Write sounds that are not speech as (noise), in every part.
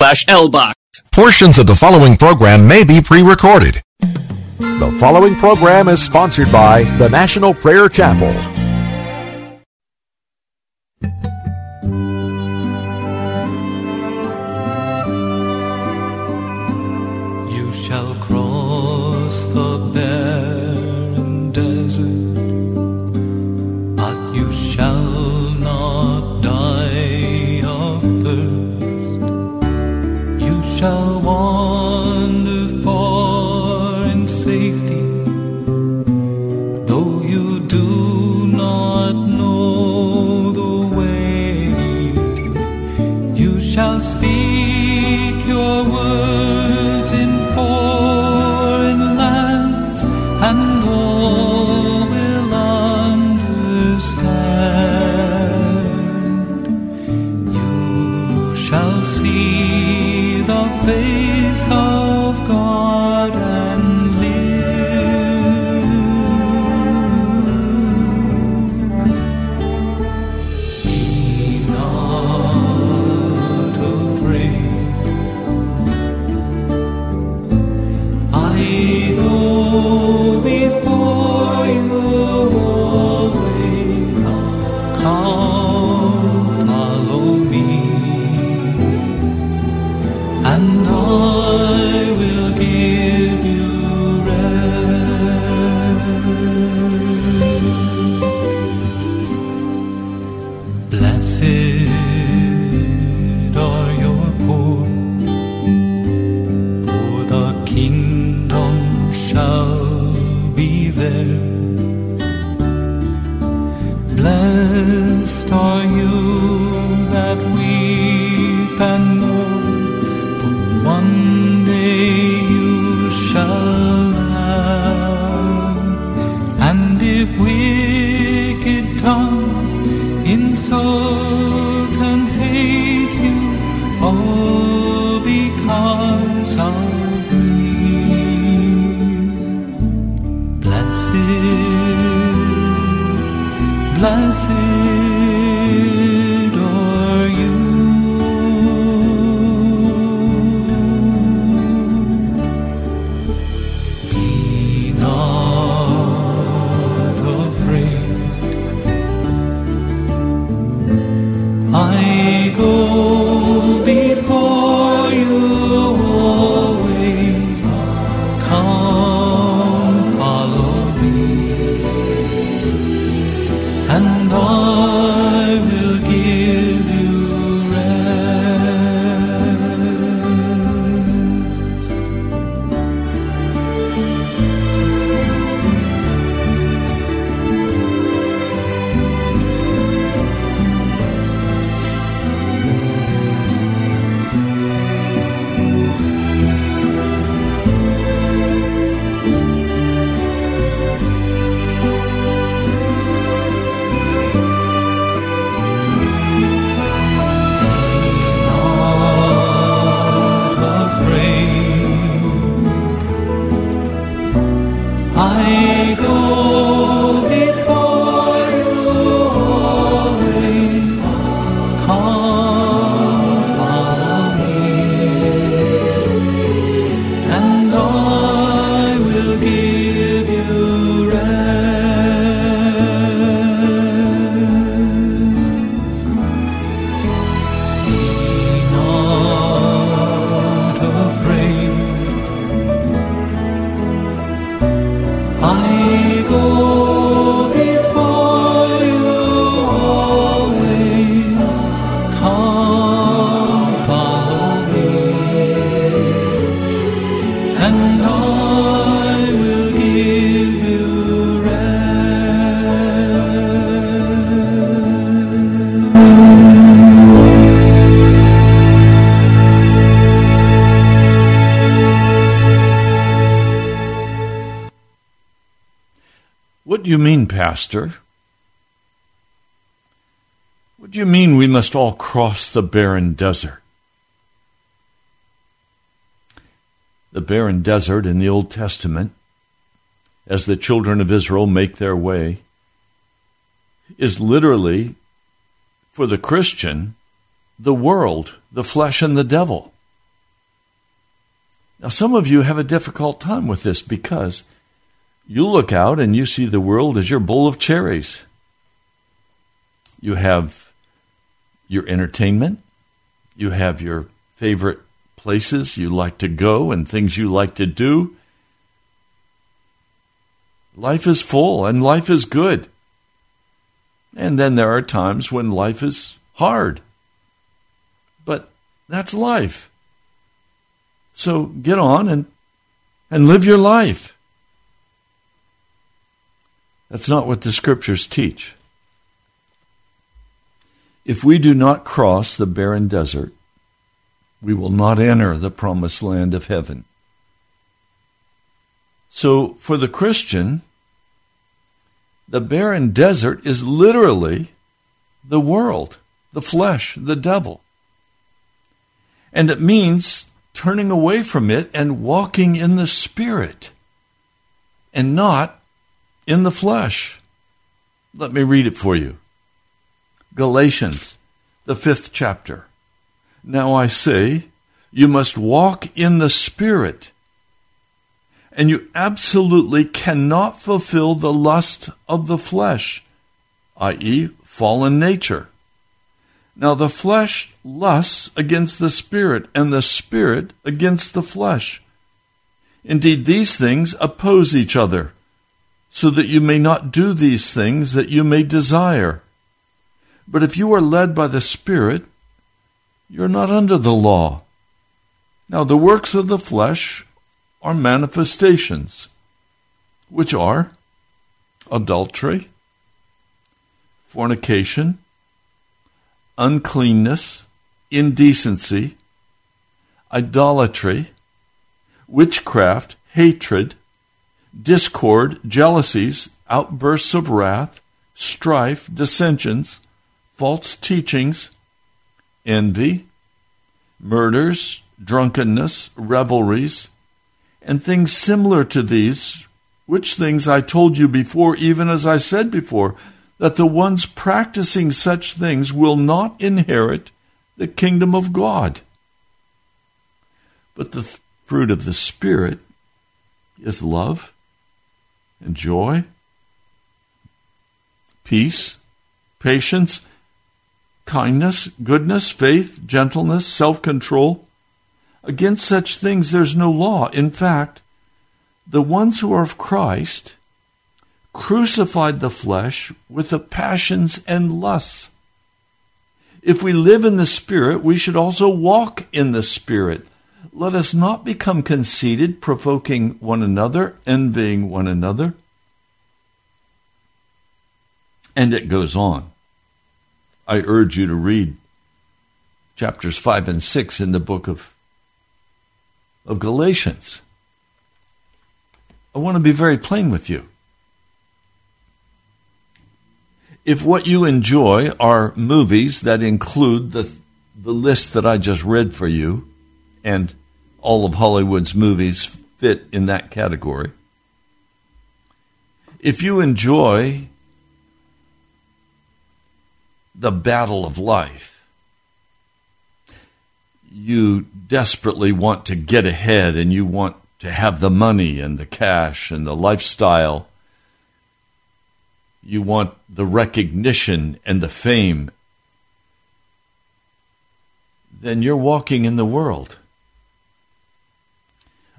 Slash LBox. Portions of the following program may be pre-recorded. The following program is sponsored by the National Prayer Chapel. You shall cross the barren You go Pastor? What do you mean we must all cross the barren desert? The barren desert in the Old Testament, as the children of Israel make their way, is literally, for the Christian, the world, the flesh, and the devil. Now, some of you have a difficult time with this because you look out and you see the world as your bowl of cherries. You have your entertainment, you have your favorite places you like to go and things you like to do. Life is full and life is good. And then there are times when life is hard. But that's life. So get on and, and live your life. That's not what the scriptures teach. If we do not cross the barren desert, we will not enter the promised land of heaven. So, for the Christian, the barren desert is literally the world, the flesh, the devil. And it means turning away from it and walking in the Spirit and not in the flesh. Let me read it for you. Galatians, the fifth chapter. Now I say, you must walk in the Spirit and you absolutely cannot fulfill the lust of the flesh, i.e., fallen nature. Now, the flesh lusts against the spirit, and the spirit against the flesh. Indeed, these things oppose each other, so that you may not do these things that you may desire. But if you are led by the Spirit, you're not under the law. Now, the works of the flesh are manifestations, which are adultery, fornication, uncleanness, indecency, idolatry, witchcraft, hatred, discord, jealousies, outbursts of wrath, strife, dissensions, false teachings, envy, murders, drunkenness, revelries, and things similar to these, which things I told you before, even as I said before, that the ones practicing such things will not inherit the kingdom of God. But the fruit of the Spirit is love and joy, peace, patience, kindness, goodness, faith, gentleness, self control. Against such things there's no law. In fact, the ones who are of Christ crucified the flesh with the passions and lusts. If we live in the Spirit, we should also walk in the Spirit. Let us not become conceited, provoking one another, envying one another. And it goes on. I urge you to read chapters 5 and 6 in the book of, of Galatians. I want to be very plain with you. If what you enjoy are movies that include the, the list that I just read for you, and all of Hollywood's movies fit in that category, if you enjoy the battle of life. You desperately want to get ahead and you want to have the money and the cash and the lifestyle. You want the recognition and the fame. Then you're walking in the world.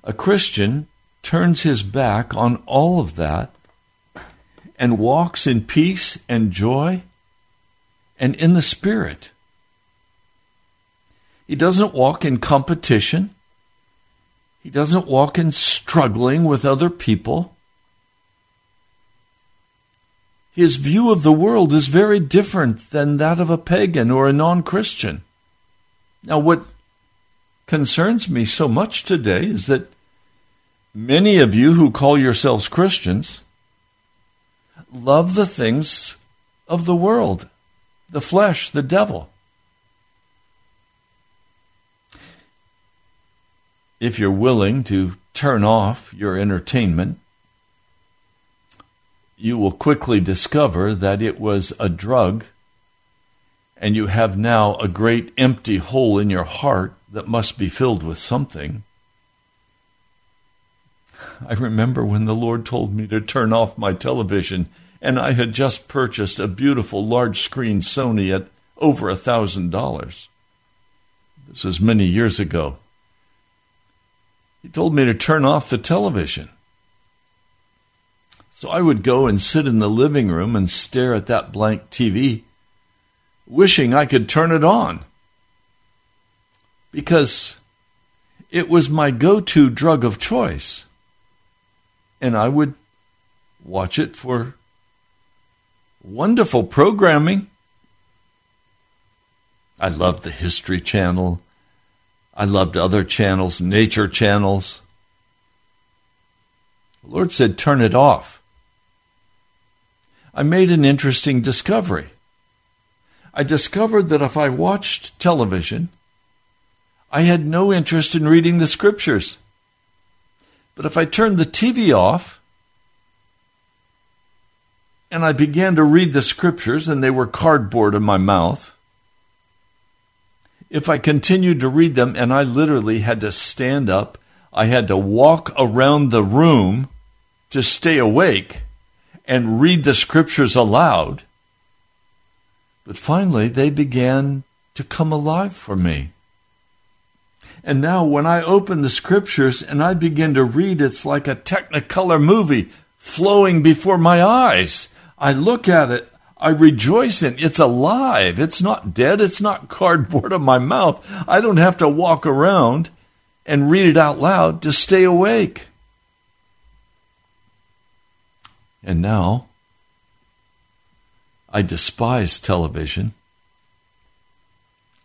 A Christian turns his back on all of that and walks in peace and joy and in the Spirit. He doesn't walk in competition. He doesn't walk in struggling with other people. His view of the world is very different than that of a pagan or a non Christian. Now, what concerns me so much today is that many of you who call yourselves Christians love the things of the world, the flesh, the devil. If you're willing to turn off your entertainment, you will quickly discover that it was a drug, and you have now a great empty hole in your heart that must be filled with something. I remember when the Lord told me to turn off my television, and I had just purchased a beautiful large screen Sony at over a thousand dollars. This was many years ago. He told me to turn off the television. So I would go and sit in the living room and stare at that blank TV, wishing I could turn it on. Because it was my go to drug of choice. And I would watch it for wonderful programming. I loved the History Channel. I loved other channels, nature channels. The Lord said, turn it off. I made an interesting discovery. I discovered that if I watched television, I had no interest in reading the scriptures. But if I turned the TV off and I began to read the scriptures and they were cardboard in my mouth, if I continued to read them and I literally had to stand up, I had to walk around the room to stay awake and read the scriptures aloud. But finally, they began to come alive for me. And now, when I open the scriptures and I begin to read, it's like a technicolor movie flowing before my eyes. I look at it, I rejoice in. it. It's alive. It's not dead. It's not cardboard in my mouth. I don't have to walk around and read it out loud to stay awake. And now, I despise television.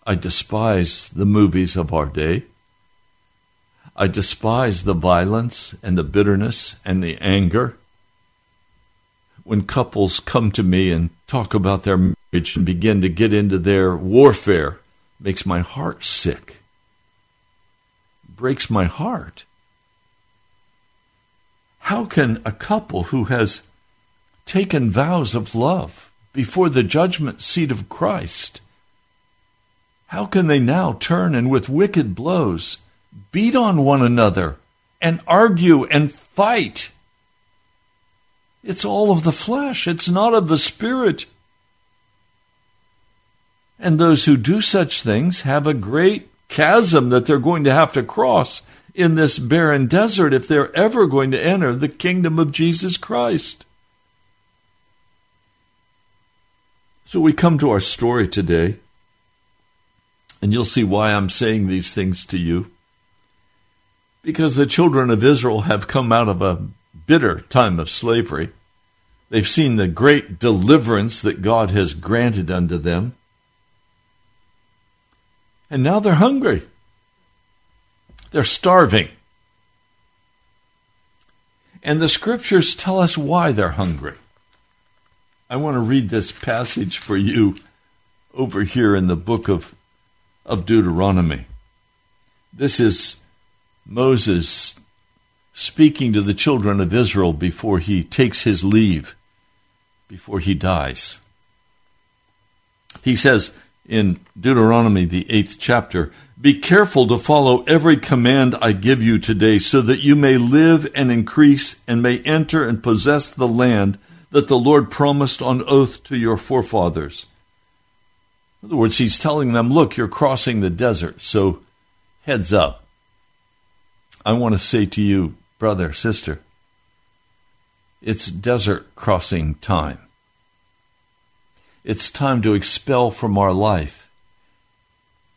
I despise the movies of our day. I despise the violence and the bitterness and the anger. When couples come to me and talk about their marriage and begin to get into their warfare makes my heart sick. Breaks my heart. How can a couple who has taken vows of love before the judgment seat of Christ how can they now turn and with wicked blows beat on one another and argue and fight it's all of the flesh, it's not of the spirit. And those who do such things have a great chasm that they're going to have to cross in this barren desert if they're ever going to enter the kingdom of Jesus Christ. So we come to our story today, and you'll see why I'm saying these things to you. Because the children of Israel have come out of a bitter time of slavery. They've seen the great deliverance that God has granted unto them. And now they're hungry. They're starving. And the scriptures tell us why they're hungry. I want to read this passage for you over here in the book of, of Deuteronomy. This is Moses speaking to the children of Israel before he takes his leave, before he dies. He says in Deuteronomy, the eighth chapter, Be careful to follow every command I give you today, so that you may live and increase and may enter and possess the land that the Lord promised on oath to your forefathers. In other words, he's telling them, Look, you're crossing the desert, so heads up. I want to say to you, brother, sister. It's desert crossing time. It's time to expel from our life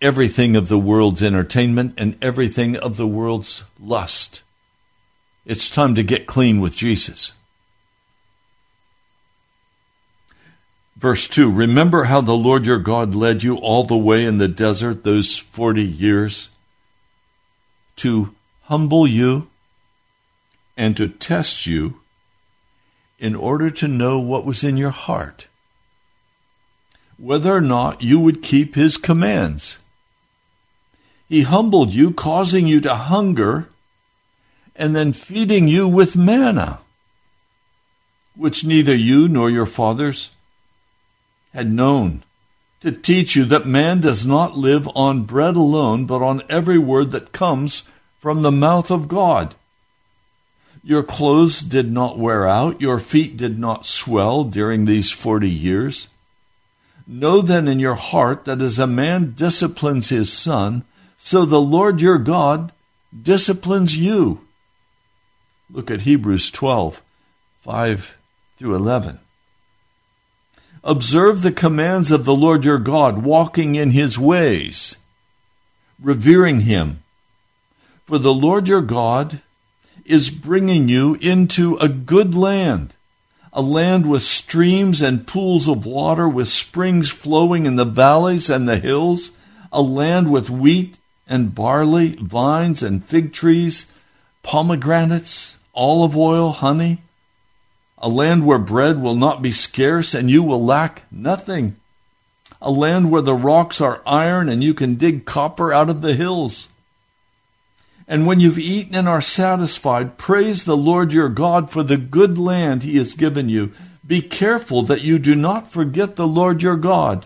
everything of the world's entertainment and everything of the world's lust. It's time to get clean with Jesus. Verse 2 Remember how the Lord your God led you all the way in the desert those 40 years to humble you and to test you in order to know what was in your heart, whether or not you would keep his commands. He humbled you, causing you to hunger, and then feeding you with manna, which neither you nor your fathers had known, to teach you that man does not live on bread alone, but on every word that comes from the mouth of God. Your clothes did not wear out, your feet did not swell during these forty years. Know then in your heart that as a man disciplines his son, so the Lord your God disciplines you. Look at Hebrews 12, 5 through 11. Observe the commands of the Lord your God, walking in his ways, revering him. For the Lord your God is bringing you into a good land, a land with streams and pools of water, with springs flowing in the valleys and the hills, a land with wheat and barley, vines and fig trees, pomegranates, olive oil, honey, a land where bread will not be scarce and you will lack nothing, a land where the rocks are iron and you can dig copper out of the hills and when you've eaten and are satisfied, praise the Lord your God for the good land he has given you. Be careful that you do not forget the Lord your God,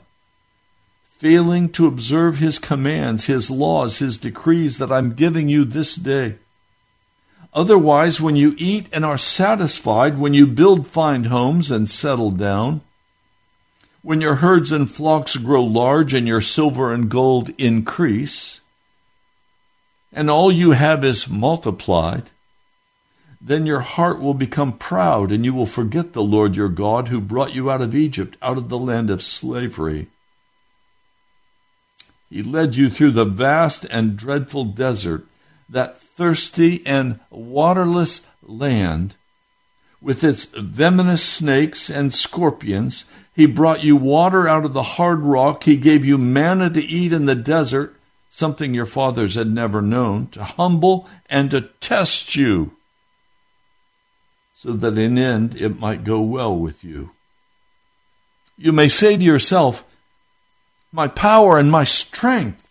failing to observe his commands, his laws, his decrees that I'm giving you this day. Otherwise, when you eat and are satisfied, when you build fine homes and settle down, when your herds and flocks grow large and your silver and gold increase, and all you have is multiplied, then your heart will become proud and you will forget the Lord your God who brought you out of Egypt, out of the land of slavery. He led you through the vast and dreadful desert, that thirsty and waterless land with its venomous snakes and scorpions. He brought you water out of the hard rock. He gave you manna to eat in the desert something your fathers had never known, to humble and to test you, so that in end it might go well with you. You may say to yourself, My power and my strength,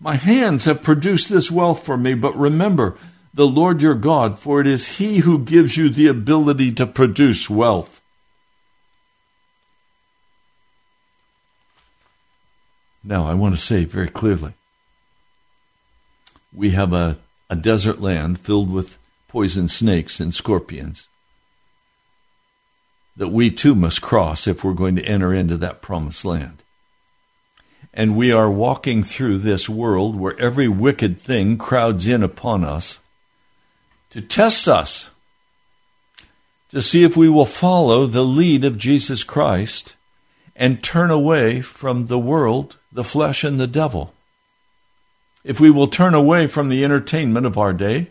my hands have produced this wealth for me, but remember the Lord your God, for it is He who gives you the ability to produce wealth. Now, I want to say very clearly we have a, a desert land filled with poison snakes and scorpions that we too must cross if we're going to enter into that promised land. And we are walking through this world where every wicked thing crowds in upon us to test us, to see if we will follow the lead of Jesus Christ and turn away from the world, the flesh, and the devil. If we will turn away from the entertainment of our day,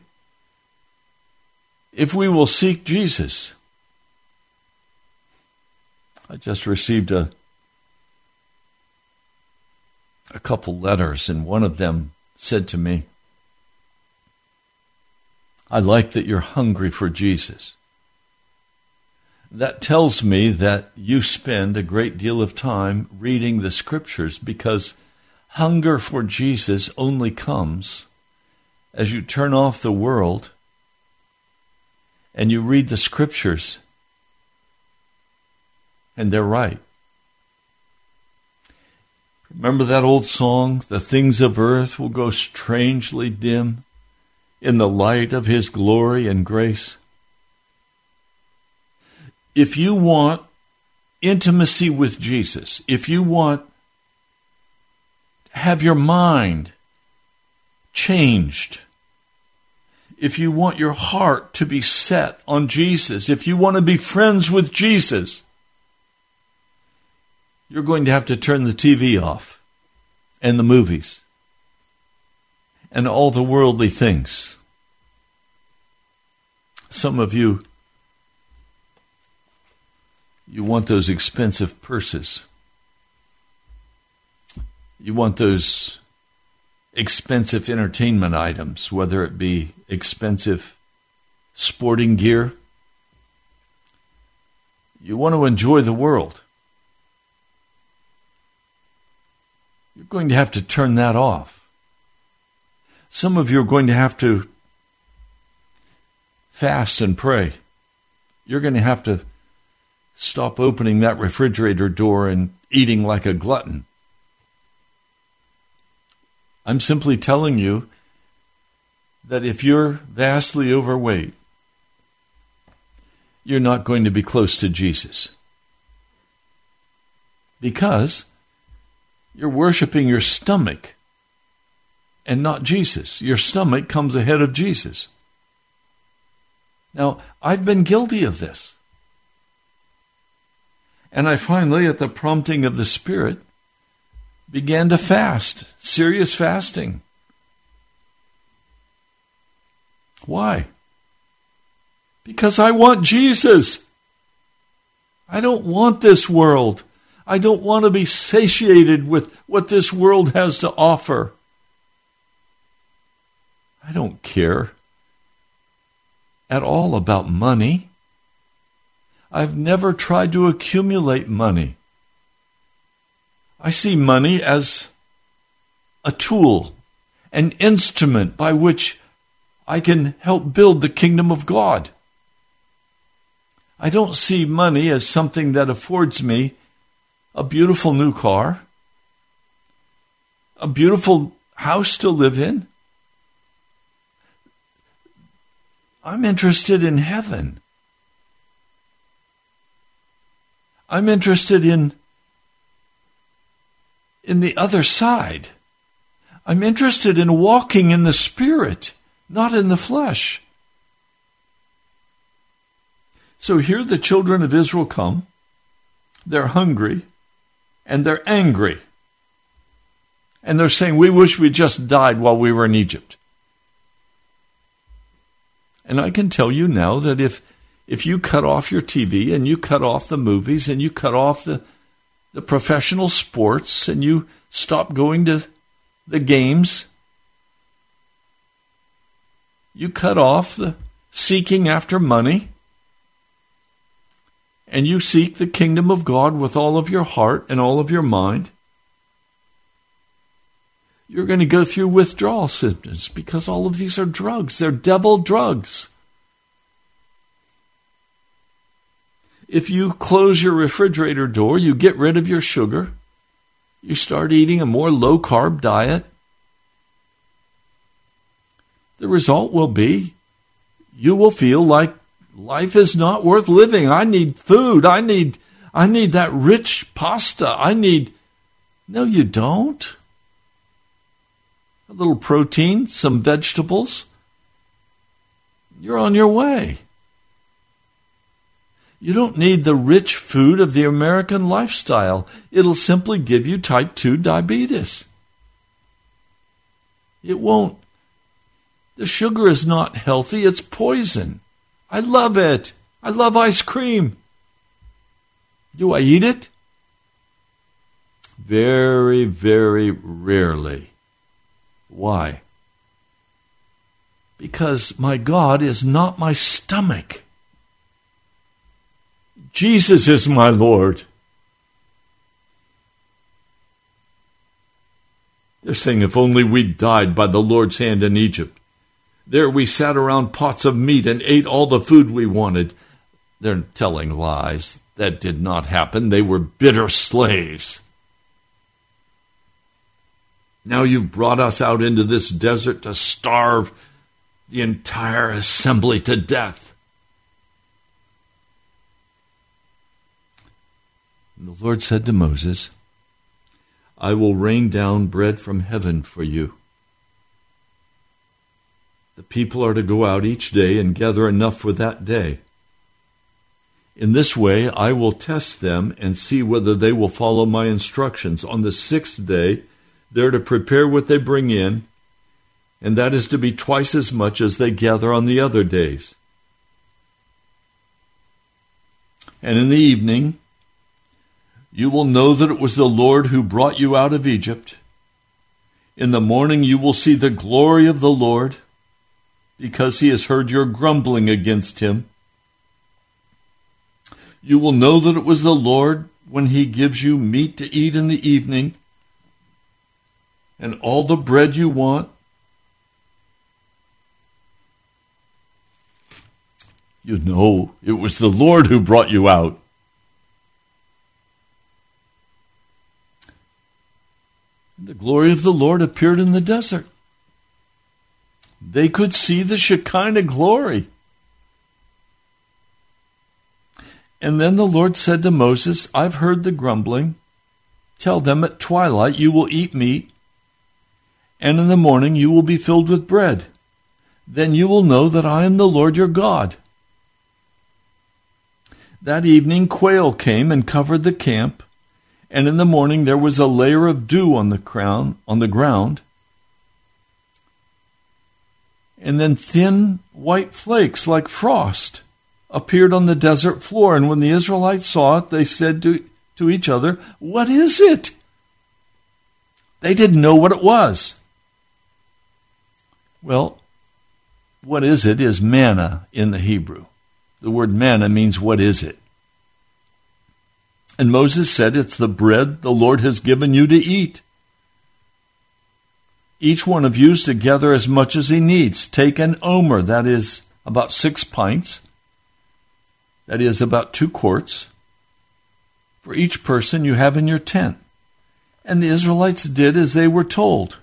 if we will seek Jesus. I just received a a couple letters, and one of them said to me, I like that you're hungry for Jesus that tells me that you spend a great deal of time reading the scriptures because hunger for Jesus only comes as you turn off the world and you read the scriptures. And they're right. Remember that old song, The Things of Earth Will Go Strangely Dim in the Light of His Glory and Grace? if you want intimacy with Jesus, if you want have your mind changed, if you want your heart to be set on Jesus, if you want to be friends with Jesus, you're going to have to turn the TV off and the movies and all the worldly things. Some of you you want those expensive purses. You want those expensive entertainment items, whether it be expensive sporting gear, you want to enjoy the world. You're going to have to turn that off. Some of you are going to have to fast and pray. You're going to have to stop opening that refrigerator door and eating like a glutton. I'm simply telling you that if you're vastly overweight, you're not going to be close to Jesus. Because you're worshiping your stomach and not Jesus. Your stomach comes ahead of Jesus. Now, I've been guilty of this. And I finally, at the prompting of the Spirit, began to fast, serious fasting. Why? Because I want Jesus. I don't want this world. I don't want to be satiated with what this world has to offer. I don't care at all about money. I've never tried to accumulate money. I see money as a tool, an instrument by which I can help build the kingdom of God. I don't see money as something that affords me a beautiful new car, a beautiful house to live in. I'm interested in heaven. I'm interested in in the other side. I'm interested in walking in the spirit, not in the flesh. So here the children of Israel come. They're hungry and they're angry. And they're saying, We wish we just died while we were in Egypt. And I can tell you now that if if you cut off your TV and you cut off the movies and you cut off the the professional sports and you stop going to the games, you cut off the seeking after money, and you seek the kingdom of God with all of your heart and all of your mind, you're going to go through withdrawal symptoms because all of these are drugs. They're devil drugs. If you close your refrigerator door, you get rid of your sugar, you start eating a more low carb diet, the result will be you will feel like life is not worth living. I need food. I need I need that rich pasta. I need No, you don't. A little protein, some vegetables. You're on your way. You don't need the rich food of the American lifestyle. It'll simply give you type 2 diabetes. It won't. The sugar is not healthy, it's poison. I love it. I love ice cream. Do I eat it? Very, very rarely. Why? Because my God is not my stomach. Jesus is my Lord. They're saying, if only we died by the Lord's hand in Egypt. There we sat around pots of meat and ate all the food we wanted. They're telling lies. That did not happen. They were bitter slaves. Now you've brought us out into this desert to starve the entire assembly to death. And the Lord said to Moses, I will rain down bread from heaven for you the people are to go out each day and gather enough for that day. In this way, I will test them and see whether they will follow my instructions. On the sixth day, they're to prepare what they bring in, and that is to be twice as much as they gather on the other days. And in the evening, you will know that it was the Lord who brought you out of Egypt. In the morning, you will see the glory of the Lord because he has heard your grumbling against him. You will know that it was the Lord when he gives you meat to eat in the evening and all the bread you want. You know it was the Lord who brought you out. The glory of the Lord appeared in the desert. They could see the Shekinah glory. And then the Lord said to Moses, I've heard the grumbling. Tell them at twilight you will eat meat, and in the morning you will be filled with bread. Then you will know that I am the Lord your God. That evening quail came and covered the camp, and in the morning there was a layer of dew on the crown on the ground, and then thin white flakes like frost appeared on the desert floor. And when the Israelites saw it, they said to, to each other, What is it? They didn't know what it was. Well, what is it is manna in the Hebrew. The word manna means what is it? And Moses said, It's the bread the Lord has given you to eat. Each one of you gather as much as he needs. Take an omer, that is about six pints, that is about two quarts, for each person you have in your tent. And the Israelites did as they were told.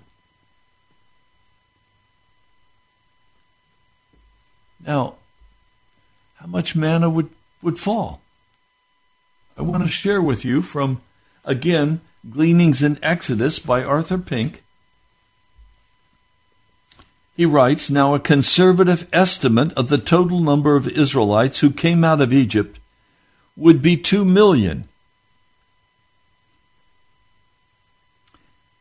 Now, how much manna would, would fall? I want to share with you from, again, Gleanings in Exodus by Arthur Pink. He writes Now, a conservative estimate of the total number of Israelites who came out of Egypt would be two million.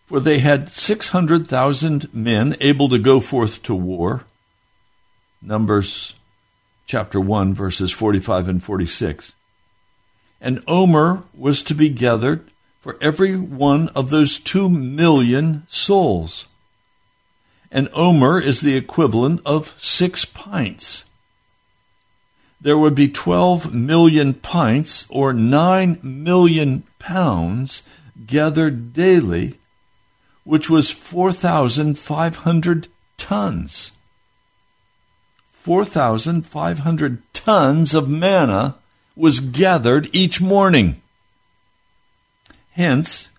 For they had 600,000 men able to go forth to war. Numbers chapter 1, verses 45 and 46. And Omer was to be gathered for every one of those two million souls and omer is the equivalent of six pints. There would be 12 million pints or 9 million pounds gathered daily, which was 4,500 tons. 4,500 tons of manna was gathered each morning. Hence,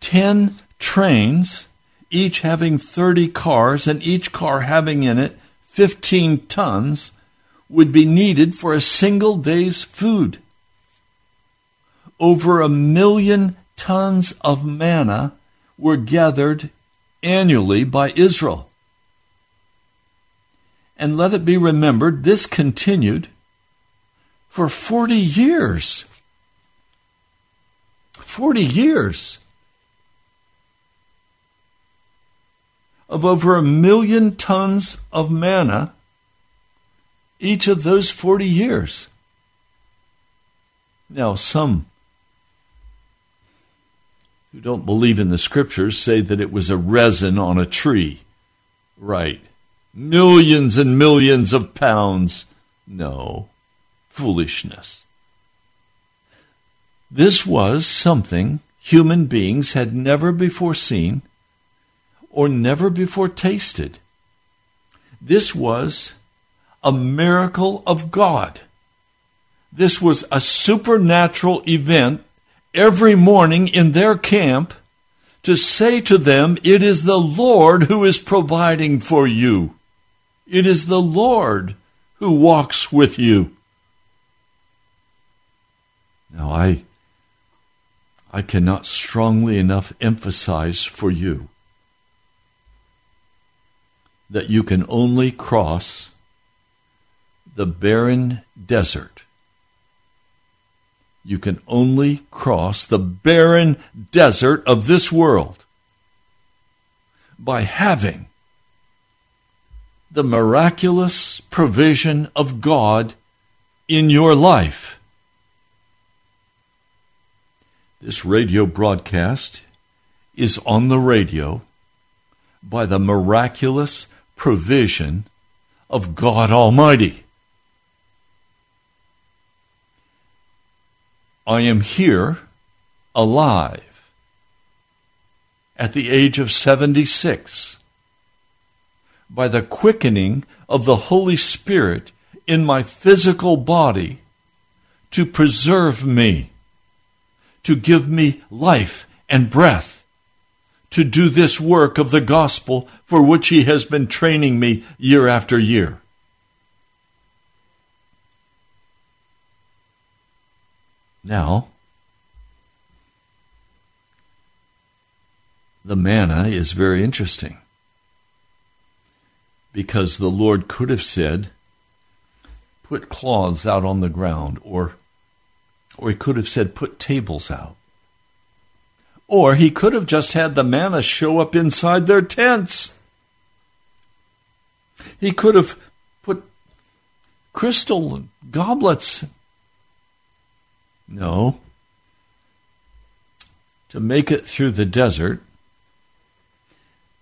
10 trains each having 30 cars and each car having in it 15 tons, would be needed for a single day's food. Over a million tons of manna were gathered annually by Israel. And let it be remembered, this continued for 40 years. 40 years. Of over a million tons of manna each of those 40 years. Now, some who don't believe in the scriptures say that it was a resin on a tree. Right. Millions and millions of pounds. No. Foolishness. This was something human beings had never before seen or never before tasted. This was a miracle of God. This was a supernatural event every morning in their camp to say to them, It is the Lord who is providing for you. It is the Lord who walks with you. Now, I, I cannot strongly enough emphasize for you that you can only cross the barren desert. You can only cross the barren desert of this world by having the miraculous provision of God in your life. This radio broadcast is on the radio by the miraculous provision of God Almighty. I am here alive at the age of 76 by the quickening of the Holy Spirit in my physical body to preserve me, to give me life and breath, to do this work of the gospel for which He has been training me year after year. Now, the manna is very interesting because the Lord could have said, put cloths out on the ground, or, or he could have said, put tables out. Or he could have just had the manna show up inside their tents. He could have put crystal goblets no. To make it through the desert,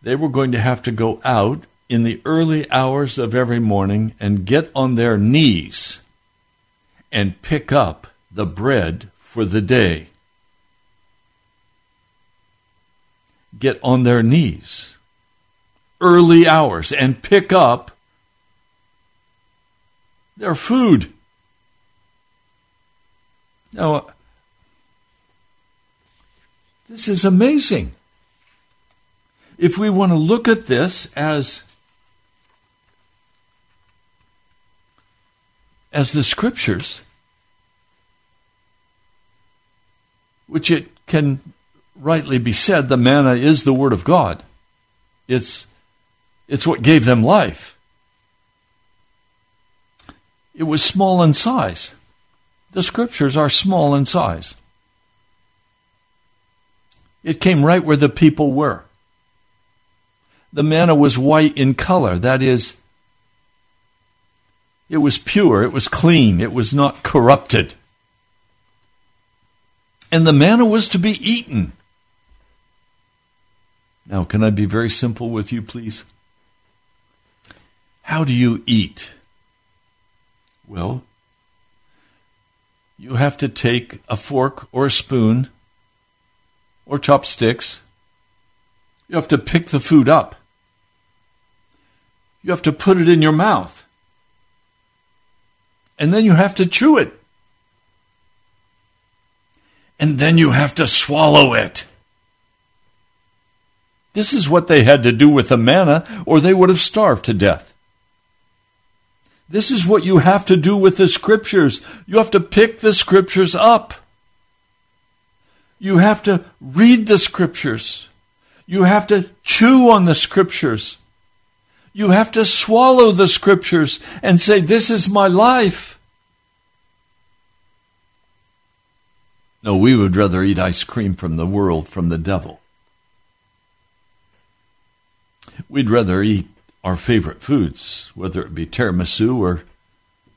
they were going to have to go out in the early hours of every morning and get on their knees and pick up the bread for the day. Get on their knees, early hours, and pick up their food. Now, uh, this is amazing. If we want to look at this as as the scriptures, which it can rightly be said, the manna is the word of God. It's it's what gave them life. It was small in size. The scriptures are small in size. It came right where the people were. The manna was white in color. That is, it was pure, it was clean, it was not corrupted. And the manna was to be eaten. Now, can I be very simple with you, please? How do you eat? Well, you have to take a fork or a spoon or chopsticks. You have to pick the food up. You have to put it in your mouth. And then you have to chew it. And then you have to swallow it. This is what they had to do with the manna, or they would have starved to death. This is what you have to do with the scriptures. You have to pick the scriptures up. You have to read the scriptures. You have to chew on the scriptures. You have to swallow the scriptures and say, This is my life. No, we would rather eat ice cream from the world, from the devil. We'd rather eat our favorite foods, whether it be tiramisu or,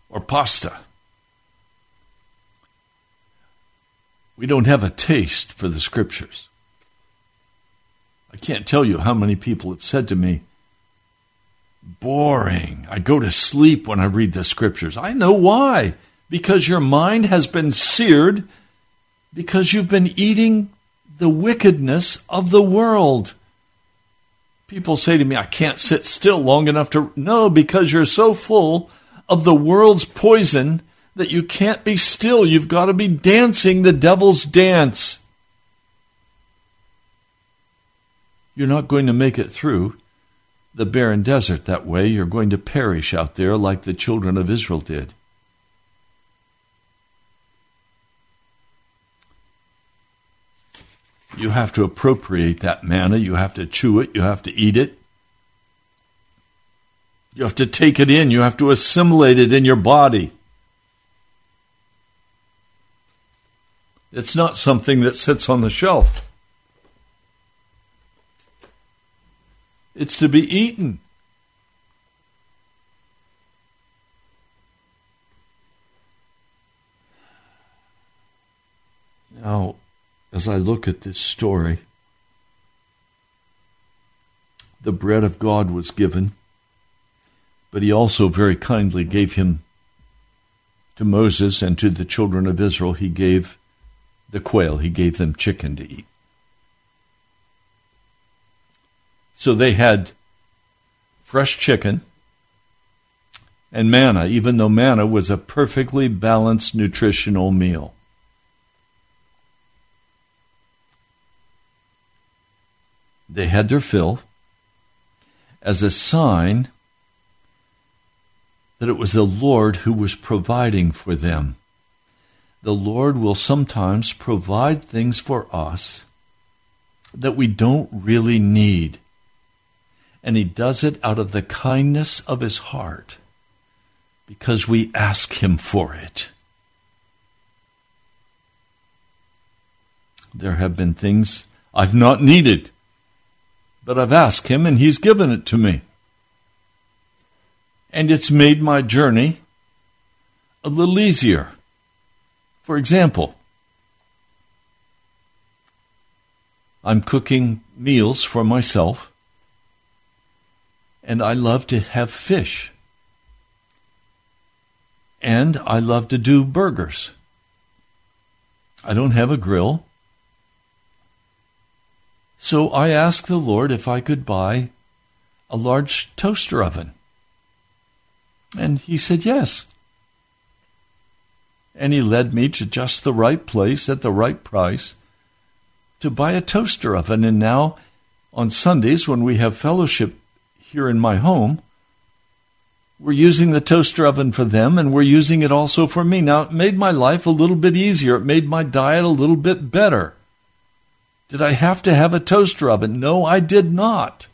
or pasta. We don't have a taste for the scriptures. I can't tell you how many people have said to me, boring. I go to sleep when I read the scriptures. I know why. Because your mind has been seared because you've been eating the wickedness of the world. People say to me, I can't sit still long enough to. No, because you're so full of the world's poison that you can't be still. You've got to be dancing the devil's dance. You're not going to make it through the barren desert that way. You're going to perish out there like the children of Israel did. You have to appropriate that manna. You have to chew it. You have to eat it. You have to take it in. You have to assimilate it in your body. It's not something that sits on the shelf. It's to be eaten. Now, as I look at this story, the bread of God was given, but he also very kindly gave him to Moses and to the children of Israel, he gave the quail, he gave them chicken to eat. So they had fresh chicken and manna, even though manna was a perfectly balanced nutritional meal. They had their fill as a sign that it was the Lord who was providing for them. The Lord will sometimes provide things for us that we don't really need. And He does it out of the kindness of His heart because we ask Him for it. There have been things I've not needed, but I've asked Him and He's given it to me and it's made my journey a little easier. For example, I'm cooking meals for myself, and I love to have fish. And I love to do burgers. I don't have a grill. So I asked the Lord if I could buy a large toaster oven. And he said yes. And he led me to just the right place at the right price to buy a toaster oven. And now, on Sundays, when we have fellowship here in my home, we're using the toaster oven for them and we're using it also for me. Now, it made my life a little bit easier. It made my diet a little bit better. Did I have to have a toaster oven? No, I did not.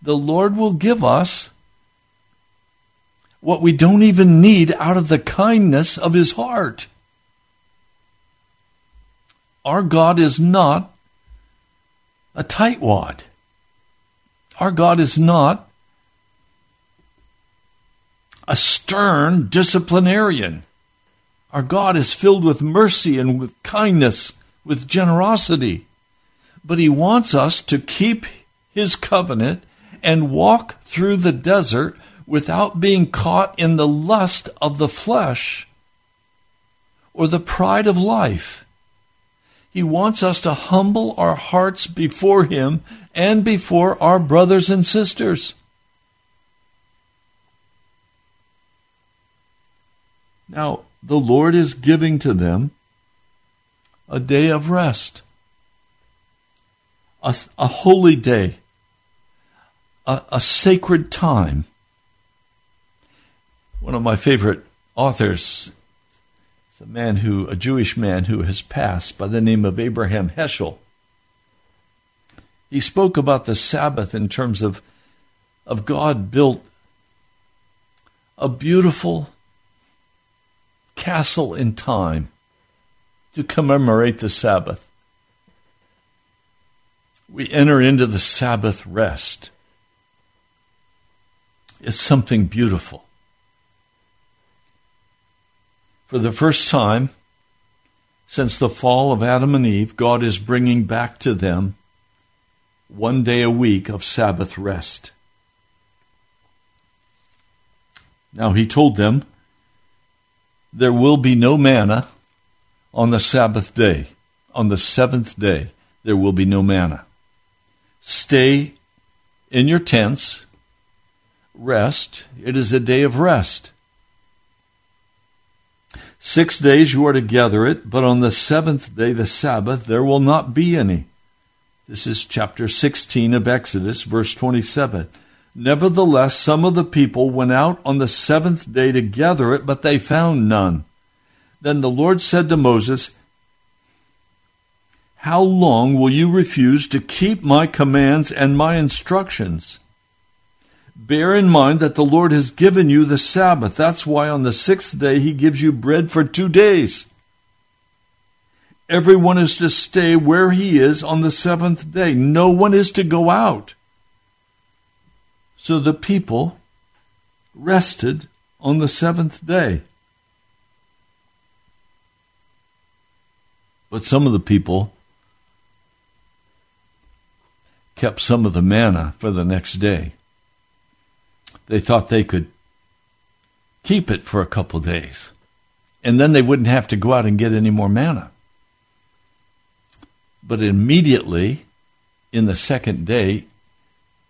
The Lord will give us what we don't even need out of the kindness of his heart. Our God is not a tightwad. Our God is not a stern disciplinarian. Our God is filled with mercy and with kindness, with generosity. But He wants us to keep His covenant and walk through the desert without being caught in the lust of the flesh or the pride of life. He wants us to humble our hearts before Him and before our brothers and sisters. Now, the Lord is giving to them a day of rest, a, a holy day, a, a sacred time one of my favorite authors is a man who, a Jewish man who has passed by the name of Abraham Heschel. He spoke about the Sabbath in terms of, of God built a beautiful castle in time to commemorate the Sabbath. We enter into the Sabbath rest. It's something beautiful. For the first time since the fall of Adam and Eve, God is bringing back to them one day a week of Sabbath rest. Now he told them, There will be no manna on the Sabbath day. On the seventh day, there will be no manna. Stay in your tents, rest. It is a day of rest. Six days you are to gather it, but on the seventh day, the Sabbath, there will not be any. This is chapter 16 of Exodus, verse 27. Nevertheless, some of the people went out on the seventh day to gather it, but they found none. Then the Lord said to Moses, How long will you refuse to keep my commands and my instructions? Bear in mind that the Lord has given you the Sabbath. That's why on the sixth day he gives you bread for two days. Everyone is to stay where he is on the seventh day. No one is to go out. So the people rested on the seventh day. But some of the people kept some of the manna for the next day they thought they could keep it for a couple days. And then they wouldn't have to go out and get any more manna. But immediately, in the second day,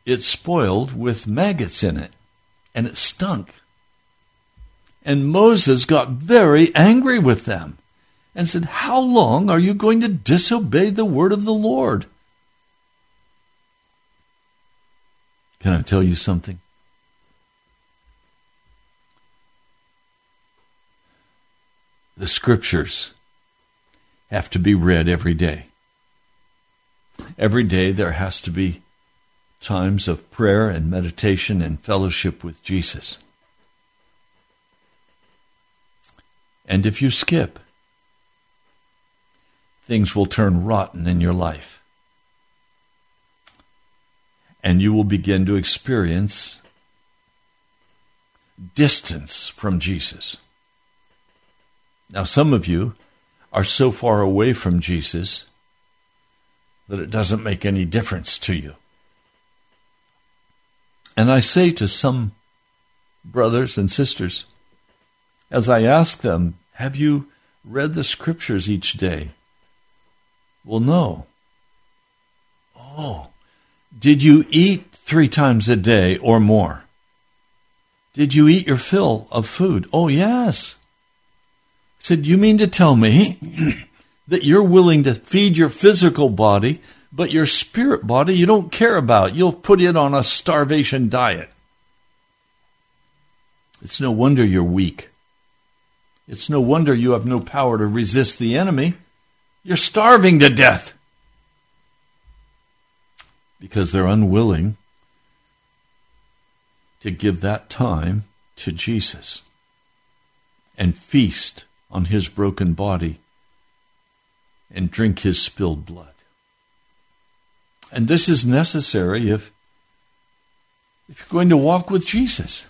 it spoiled with maggots in it, and it stunk. And Moses got very angry with them and said, How long are you going to disobey the word of the Lord? Can I tell you something? The scriptures have to be read every day. Every day there has to be times of prayer and meditation and fellowship with Jesus. And if you skip, things will turn rotten in your life. And you will begin to experience distance from Jesus. Now, some of you are so far away from Jesus that it doesn't make any difference to you. And I say to some brothers and sisters, as I ask them, Have you read the scriptures each day? Well, no. Oh, did you eat three times a day or more? Did you eat your fill of food? Oh, yes. I said, You mean to tell me (clears throat) that you're willing to feed your physical body, but your spirit body you don't care about? You'll put it on a starvation diet. It's no wonder you're weak. It's no wonder you have no power to resist the enemy. You're starving to death because they're unwilling to give that time to Jesus and feast on his broken body and drink his spilled blood. And this is necessary if, if you're going to walk with Jesus.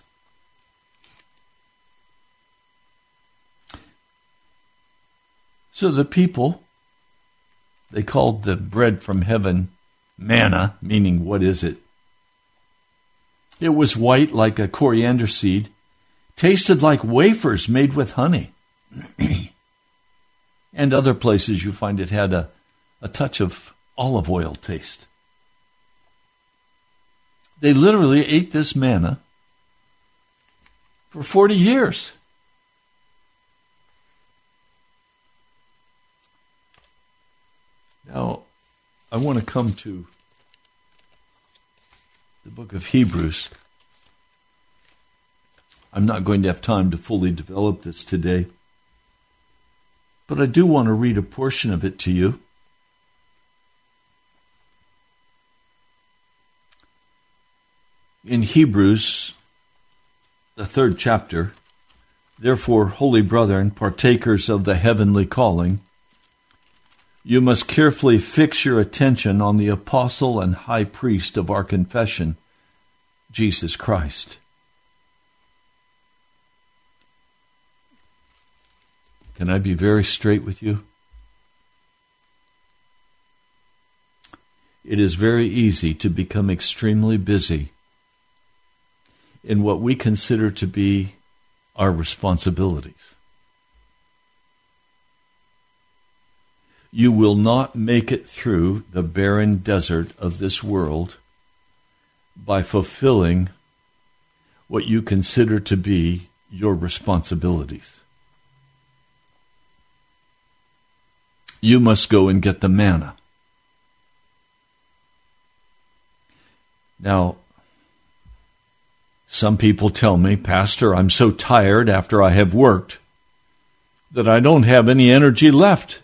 So the people, they called the bread from heaven manna, meaning what is it? It was white like a coriander seed, tasted like wafers made with honey. (clears throat) and other places you find it had a, a touch of olive oil taste. They literally ate this manna for 40 years. Now, I want to come to the book of Hebrews. I'm not going to have time to fully develop this today, but I do want to read a portion of it to you. In Hebrews, the third chapter, therefore, holy brethren, partakers of the heavenly calling, you must carefully fix your attention on the apostle and high priest of our confession, Jesus Christ. Can I be very straight with you? It is very easy to become extremely busy in what we consider to be our responsibilities. You will not make it through the barren desert of this world by fulfilling what you consider to be your responsibilities. You must go and get the manna. Now, some people tell me, Pastor, I'm so tired after I have worked that I don't have any energy left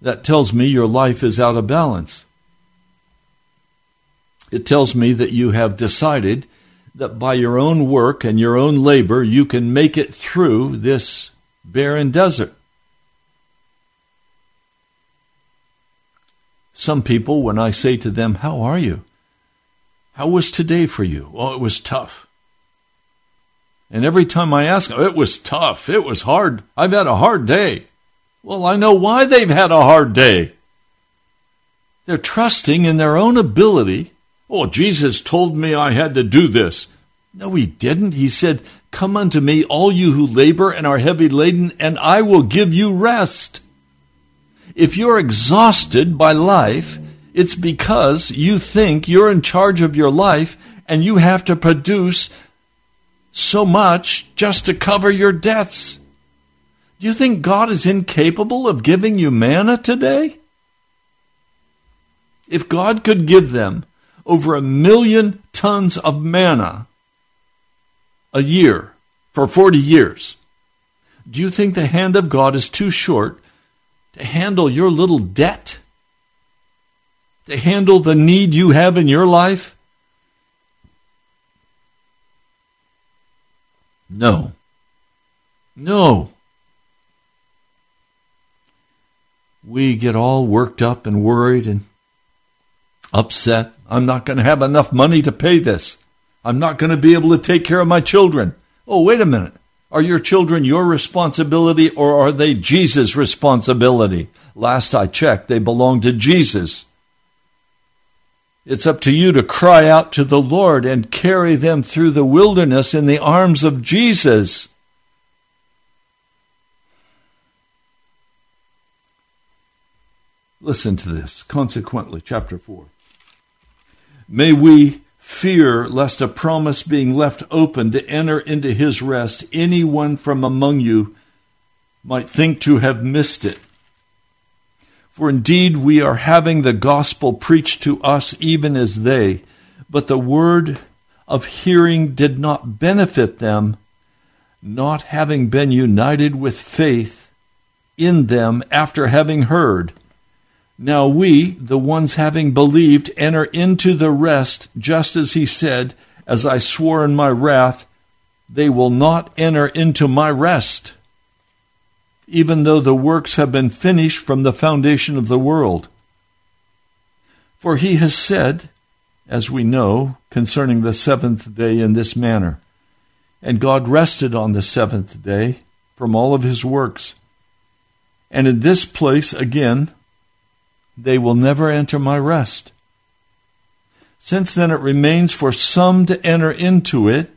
that tells me your life is out of balance. It tells me that you have decided that by your own work and your own labor, you can make it through this barren desert. Some people, when I say to them, How are you? How was today for you? Oh, it was tough. And every time I ask, "Oh, It was tough. It was hard. I've had a hard day. Well, I know why they've had a hard day. They're trusting in their own ability. Oh, Jesus told me I had to do this. No, he didn't. He said, Come unto me, all you who labor and are heavy laden, and I will give you rest. If you're exhausted by life, it's because you think you're in charge of your life and you have to produce so much just to cover your debts. Do you think God is incapable of giving you manna today? If God could give them over a million tons of manna a year for 40 years, do you think the hand of God is too short to handle your little debt? To handle the need you have in your life? No. No. We get all worked up and worried and upset. I'm not going to have enough money to pay this. I'm not going to be able to take care of my children. Oh, wait a minute. Are your children your responsibility or are they Jesus' responsibility? Last I checked, they belong to Jesus. It's up to you to cry out to the Lord and carry them through the wilderness in the arms of Jesus. Listen to this. Consequently, chapter 4. May we fear lest a promise being left open to enter into his rest, anyone from among you might think to have missed it. For indeed we are having the gospel preached to us even as they, but the word of hearing did not benefit them, not having been united with faith in them after having heard. Now we, the ones having believed, enter into the rest, just as he said, As I swore in my wrath, they will not enter into my rest, even though the works have been finished from the foundation of the world. For he has said, as we know, concerning the seventh day in this manner And God rested on the seventh day from all of his works. And in this place again, they will never enter my rest. Since then it remains for some to enter into it,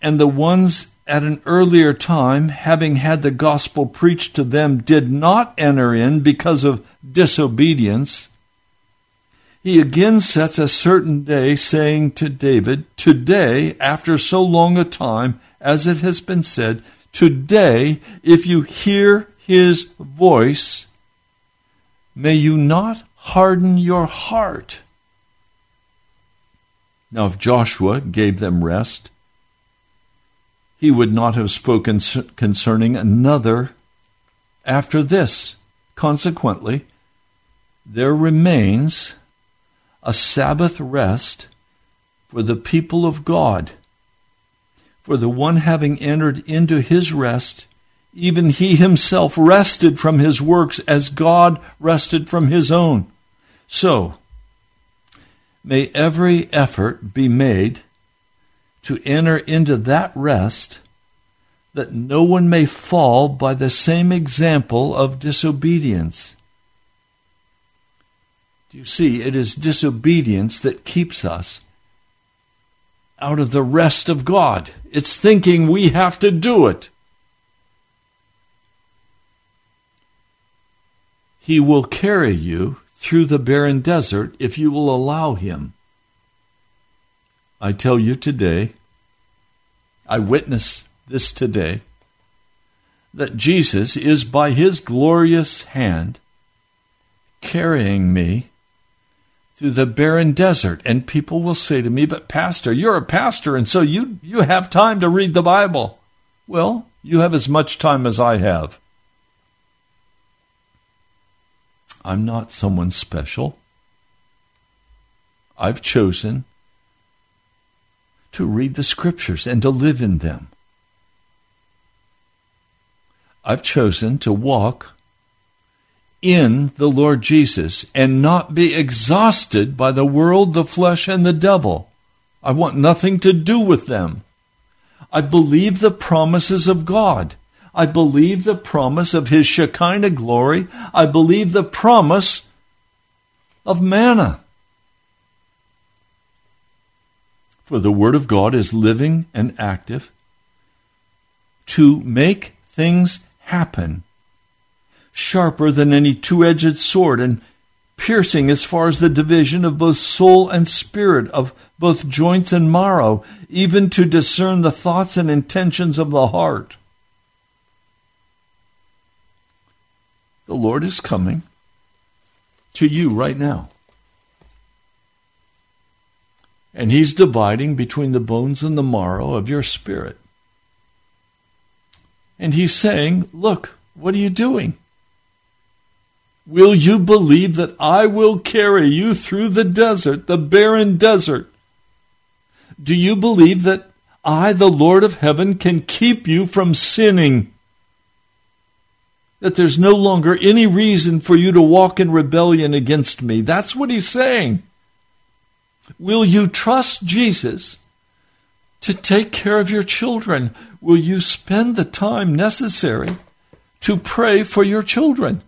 and the ones at an earlier time, having had the gospel preached to them, did not enter in because of disobedience. He again sets a certain day, saying to David, Today, after so long a time, as it has been said, Today, if you hear his voice, May you not harden your heart. Now, if Joshua gave them rest, he would not have spoken concerning another after this. Consequently, there remains a Sabbath rest for the people of God. For the one having entered into his rest, even he himself rested from his works as God rested from his own. So, may every effort be made to enter into that rest that no one may fall by the same example of disobedience. Do you see? It is disobedience that keeps us out of the rest of God. It's thinking we have to do it. He will carry you through the barren desert if you will allow Him. I tell you today, I witness this today, that Jesus is by His glorious hand carrying me through the barren desert. And people will say to me, But, Pastor, you're a pastor, and so you, you have time to read the Bible. Well, you have as much time as I have. I'm not someone special. I've chosen to read the scriptures and to live in them. I've chosen to walk in the Lord Jesus and not be exhausted by the world, the flesh, and the devil. I want nothing to do with them. I believe the promises of God. I believe the promise of his Shekinah glory. I believe the promise of manna. For the Word of God is living and active to make things happen, sharper than any two edged sword, and piercing as far as the division of both soul and spirit, of both joints and marrow, even to discern the thoughts and intentions of the heart. The Lord is coming to you right now. And He's dividing between the bones and the marrow of your spirit. And He's saying, Look, what are you doing? Will you believe that I will carry you through the desert, the barren desert? Do you believe that I, the Lord of heaven, can keep you from sinning? That there's no longer any reason for you to walk in rebellion against me. That's what he's saying. Will you trust Jesus to take care of your children? Will you spend the time necessary to pray for your children?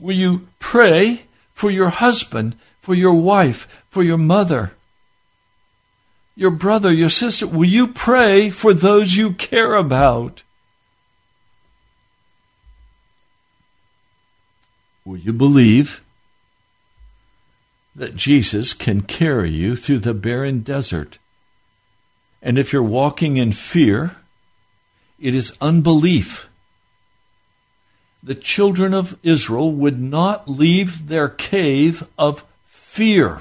Will you pray for your husband, for your wife, for your mother, your brother, your sister? Will you pray for those you care about? Will you believe that Jesus can carry you through the barren desert? And if you're walking in fear, it is unbelief the children of Israel would not leave their cave of fear.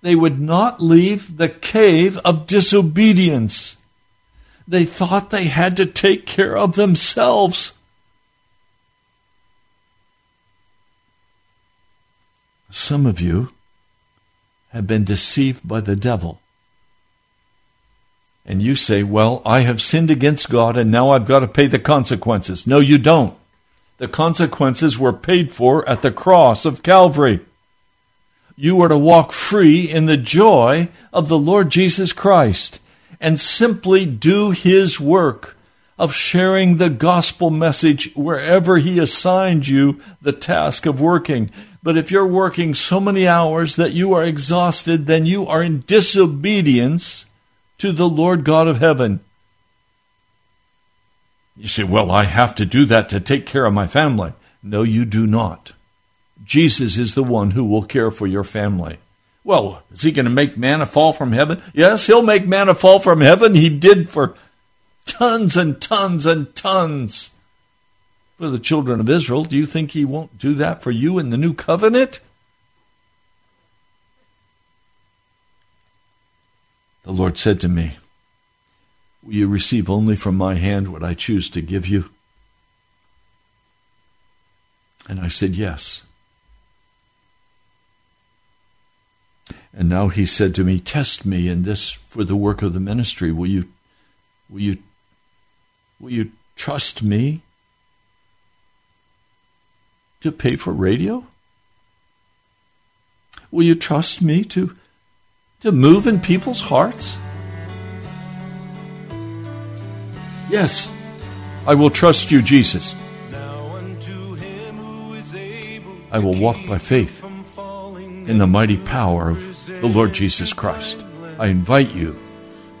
They would not leave the cave of disobedience. They thought they had to take care of themselves. Some of you have been deceived by the devil and you say, Well, I have sinned against God and now I've got to pay the consequences. No, you don't. The consequences were paid for at the cross of Calvary. You are to walk free in the joy of the Lord Jesus Christ and simply do His work of sharing the gospel message wherever He assigned you the task of working. But if you're working so many hours that you are exhausted, then you are in disobedience to the Lord God of heaven. You say, Well, I have to do that to take care of my family. No, you do not. Jesus is the one who will care for your family. Well, is he going to make manna fall from heaven? Yes, he'll make manna fall from heaven. He did for tons and tons and tons for the children of Israel. Do you think he won't do that for you in the new covenant? The Lord said to me, Will you receive only from my hand what I choose to give you? And I said, Yes. And now he said to me, Test me in this for the work of the ministry. Will you will you will you trust me to pay for radio? Will you trust me to to move in people's hearts? Yes, I will trust you, Jesus. I will walk by faith in the mighty power of the Lord Jesus Christ. I invite you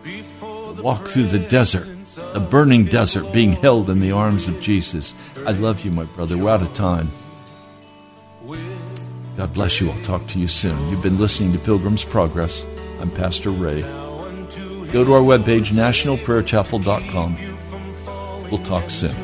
to walk through the desert, the burning desert, being held in the arms of Jesus. I love you, my brother. We're out of time. God bless you. I'll talk to you soon. You've been listening to Pilgrim's Progress. I'm Pastor Ray. Go to our webpage, nationalprayerchapel.com. We'll talk soon.